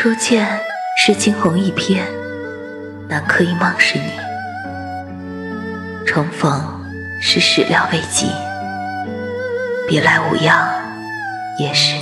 初见是惊鸿一瞥南柯一梦是你。重逢是始料未及别来无恙也是